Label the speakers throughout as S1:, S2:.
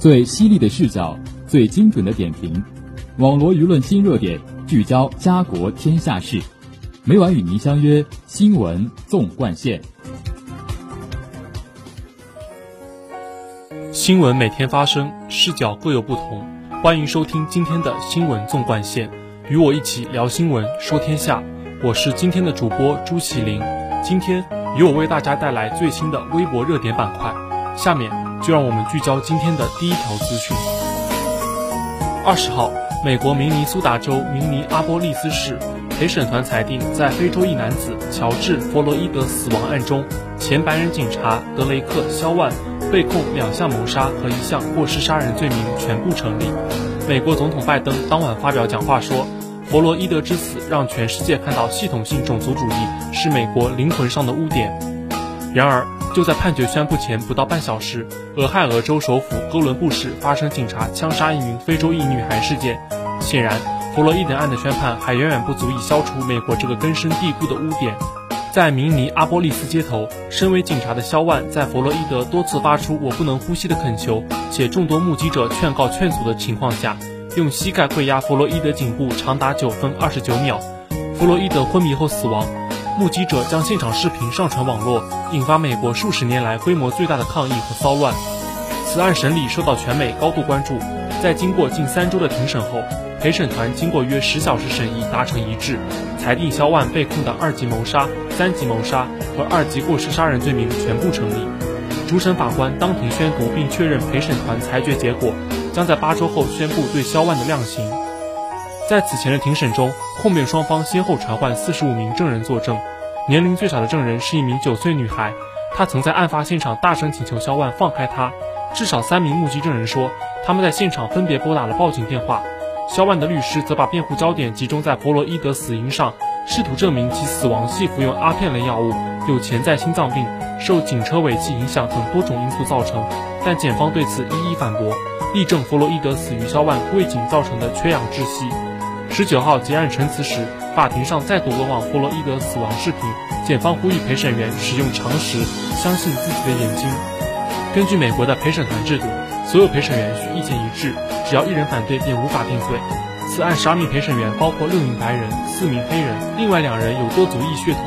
S1: 最犀利的视角，最精准的点评，网罗舆论新热点，聚焦家国天下事。每晚与您相约《新闻纵贯线》。
S2: 新闻每天发生，视角各有不同。欢迎收听今天的《新闻纵贯线》，与我一起聊新闻，说天下。我是今天的主播朱启林。今天由我为大家带来最新的微博热点板块。下面就让我们聚焦今天的第一条资讯。二十号，美国明尼苏达州明尼阿波利斯市陪审团裁定，在非洲裔男子乔治·弗洛伊德死亡案中，前白人警察德雷克·肖万被控两项谋杀和一项过失杀人罪名全部成立。美国总统拜登当晚发表讲话说：“弗洛伊德之死让全世界看到系统性种族主义是美国灵魂上的污点。”然而，就在判决宣布前不到半小时，俄亥俄州首府哥伦布市发生警察枪杀一名非洲裔女孩事件。显然，弗洛伊德案的宣判还远远不足以消除美国这个根深蒂固的污点。在明尼阿波利斯街头，身为警察的肖万在弗洛伊德多次发出“我不能呼吸”的恳求，且众多目击者劝告劝阻的情况下，用膝盖跪压弗洛伊德颈部长达九分二十九秒。弗洛伊德昏迷后死亡。目击者将现场视频上传网络，引发美国数十年来规模最大的抗议和骚乱。此案审理受到全美高度关注。在经过近三周的庭审后，陪审团经过约十小时审议达成一致，裁定肖万被控的二级谋杀、三级谋杀和二级过失杀人罪名全部成立。主审法官当庭宣读并确认陪审团裁决结果，将在八周后宣布对肖万的量刑。在此前的庭审中，控辩双方先后传唤四十五名证人作证，年龄最小的证人是一名九岁女孩，她曾在案发现场大声请求肖万放开她。至少三名目击证人说，他们在现场分别拨打了报警电话。肖万的律师则把辩护焦点集中在弗洛伊德死因上，试图证明其死亡系服用阿片类药物，有潜在心脏病、受警车尾气影响等多种因素造成。但检方对此一一反驳，力证弗洛伊德死于肖万未警造成的缺氧窒息。十九号结案陈词时，法庭上再度播放弗洛伊德死亡视频。检方呼吁陪审员使用常识，相信自己的眼睛。根据美国的陪审团制度，所有陪审员需意见一致，只要一人反对便无法定罪。此案十二名陪审员包括六名白人、四名黑人，另外两人有多族裔血统。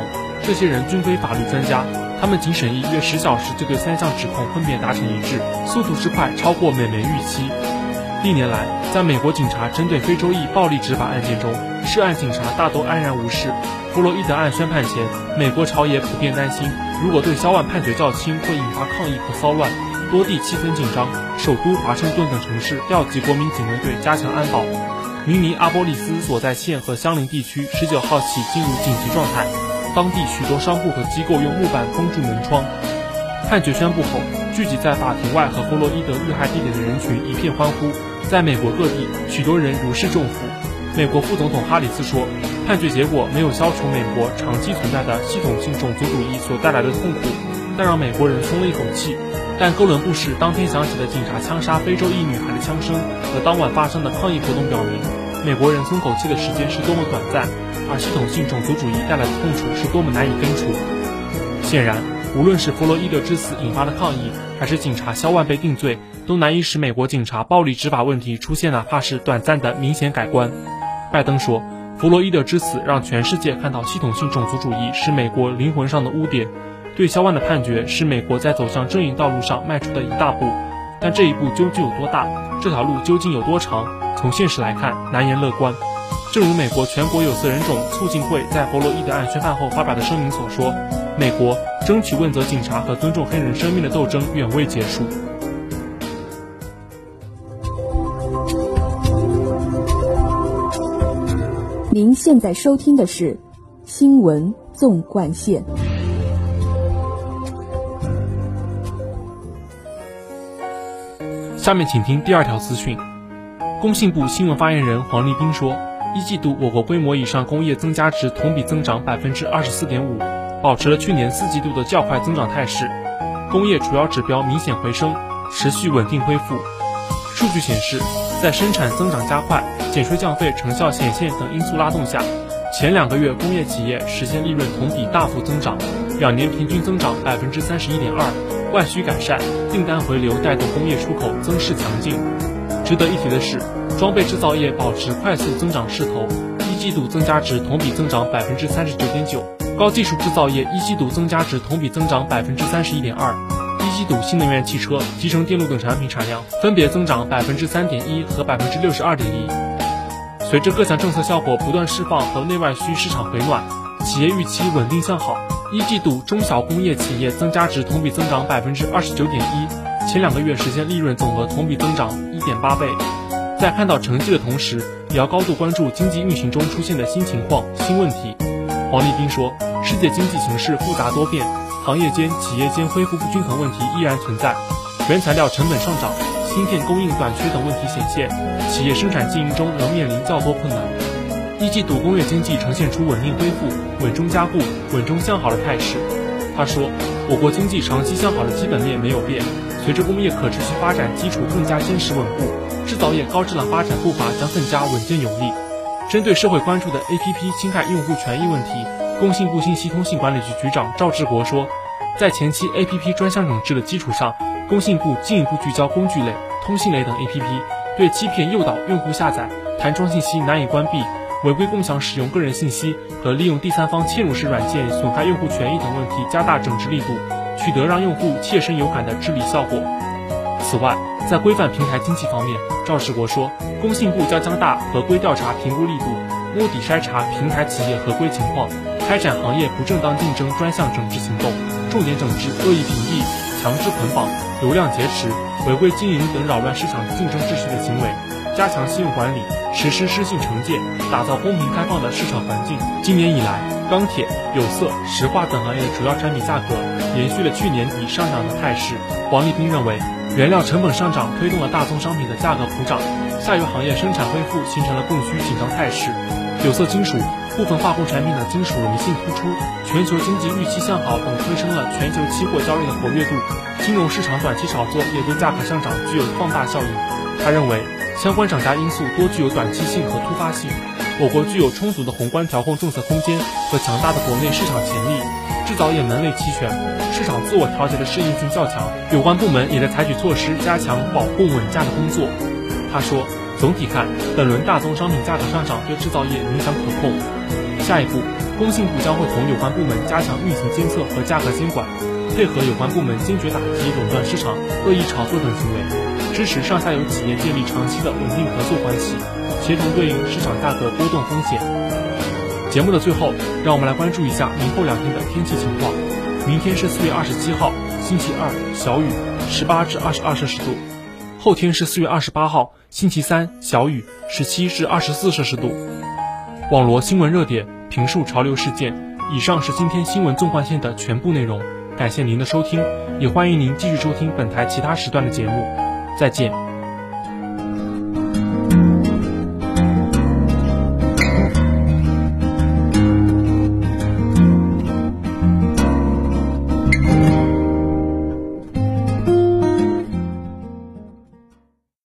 S2: 这些人均非法律专家，他们仅审议约十小时就对三项指控分别达成一致，速度之快超过美媒预期。历年来，在美国警察针对非洲裔暴力执法案件中，涉案警察大多安然无事。弗洛伊德案宣判前，美国朝野普遍担心，如果对肖万判决较轻，会引发抗议和骚乱，多地气氛紧张。首都华盛顿等城市调集国民警卫队加强安保。明尼阿波利斯所在县和相邻地区十九号起进入紧急状态，当地许多商铺和机构用木板封住门窗。判决宣布后，聚集在法庭外和弗洛伊德遇害地点的人群一片欢呼。在美国各地，许多人如释重负。美国副总统哈里斯说：“判决结果没有消除美国长期存在的系统性种族主义所带来的痛苦，但让美国人松了一口气。”但哥伦布市当天响起的警察枪杀非洲裔女孩的枪声和当晚发生的抗议活动表明，美国人松口气的时间是多么短暂，而系统性种族主义带来的痛楚是多么难以根除。显然，无论是弗洛伊德之死引发的抗议，还是警察肖万被定罪。都难以使美国警察暴力执法问题出现哪怕是短暂的明显改观。拜登说，弗洛伊德之死让全世界看到系统性种族主义是美国灵魂上的污点。对肖万的判决是美国在走向正义道路上迈出的一大步，但这一步究竟有多大？这条路究竟有多长？从现实来看，难言乐观。正如美国全国有色人种促进会在弗洛伊德案宣判后发表的声明所说，美国争取问责警察和尊重黑人生命的斗争远未结束。
S3: 您现在收听的是《新闻纵贯线》。
S2: 下面请听第二条资讯。工信部新闻发言人黄立斌说，一季度我国规模以上工业增加值同比增长百分之二十四点五，保持了去年四季度的较快增长态势，工业主要指标明显回升，持续稳定恢复。数据显示，在生产增长加快。减税降费成效显现等因素拉动下，前两个月工业企业实现利润同比大幅增长，两年平均增长百分之三十一点二，外需改善，订单回流带动工业出口增势强劲。值得一提的是，装备制造业保持快速增长势头，一季度增加值同比增长百分之三十九点九；高技术制造业一季度增加值同比增长百分之三十一点二。一季度新能源汽车、集成电路等产品产量分别增长百分之三点一和百分之六十二点一。随着各项政策效果不断释放和内外需市场回暖，企业预期稳定向好。一季度中小工业企业增加值同比增长百分之二十九点一，前两个月实现利润总额同比增长一点八倍。在看到成绩的同时，也要高度关注经济运行中出现的新情况、新问题。黄立斌说：“世界经济形势复杂多变。”行业间、企业间恢复不均衡问题依然存在，原材料成本上涨、芯片供应短缺等问题显现，企业生产经营中仍面临较多困难。一季度工业经济呈现出稳定恢复、稳中加固、稳中向好的态势。他说，我国经济长期向好的基本面没有变，随着工业可持续发展基础更加坚实稳固，制造业高质量发展步伐将更加稳健有力。针对社会关注的 APP 侵害用户权益问题。工信部信息通信管理局局长赵志国说，在前期 APP 专项整治的基础上，工信部进一步聚焦工具类、通信类等 APP，对欺骗诱导用户下载、弹窗信息难以关闭、违规共享使用个人信息和利用第三方嵌入式软件损害用户权益等问题加大整治力度，取得让用户切身有感的治理效果。此外，在规范平台经济方面，赵世国说，工信部将加大合规调查评估力度，摸底筛查平台企业合规情况。开展行业不正当竞争专项整治行动，重点整治恶意屏蔽、强制捆绑、流量劫持、违规经营等扰乱市场竞争秩序的行为，加强信用管理，实施失信惩戒，打造公平开放的市场环境。今年以来，钢铁、有色、石化等行业的主要产品价格延续了去年底上涨的态势。王立斌认为，原料成本上涨推动了大宗商品的价格普涨，下游行业生产恢复形成了供需紧张态势。有色金属。部分化工产品的金属溶性突出，全球经济预期向好等推升了全球期货交易的活跃度，金融市场短期炒作也对价格上涨具有放大效应。他认为，相关涨价因素多具有短期性和突发性，我国具有充足的宏观调控政策空间和强大的国内市场潜力，制造业门类齐全，市场自我调节的适应性较强，有关部门也在采取措施加强保供稳价的工作。他说。总体看，本轮大宗商品价格上涨对制造业影响可控。下一步，工信部将会同有关部门加强运行监测和价格监管，配合有关部门坚决打击垄断市场、恶意炒作等行为，支持上下游企业建立长期的稳定合作关系，协同对应市场价格波动风险。节目的最后，让我们来关注一下明后两天的天气情况。明天是四月二十七号，星期二，小雨，十八至二十二摄氏度。后天是四月二十八号，星期三，小雨，十七至二十四摄氏度。网罗新闻热点，评述潮流事件。以上是今天新闻纵贯线的全部内容，感谢您的收听，也欢迎您继续收听本台其他时段的节目。再见。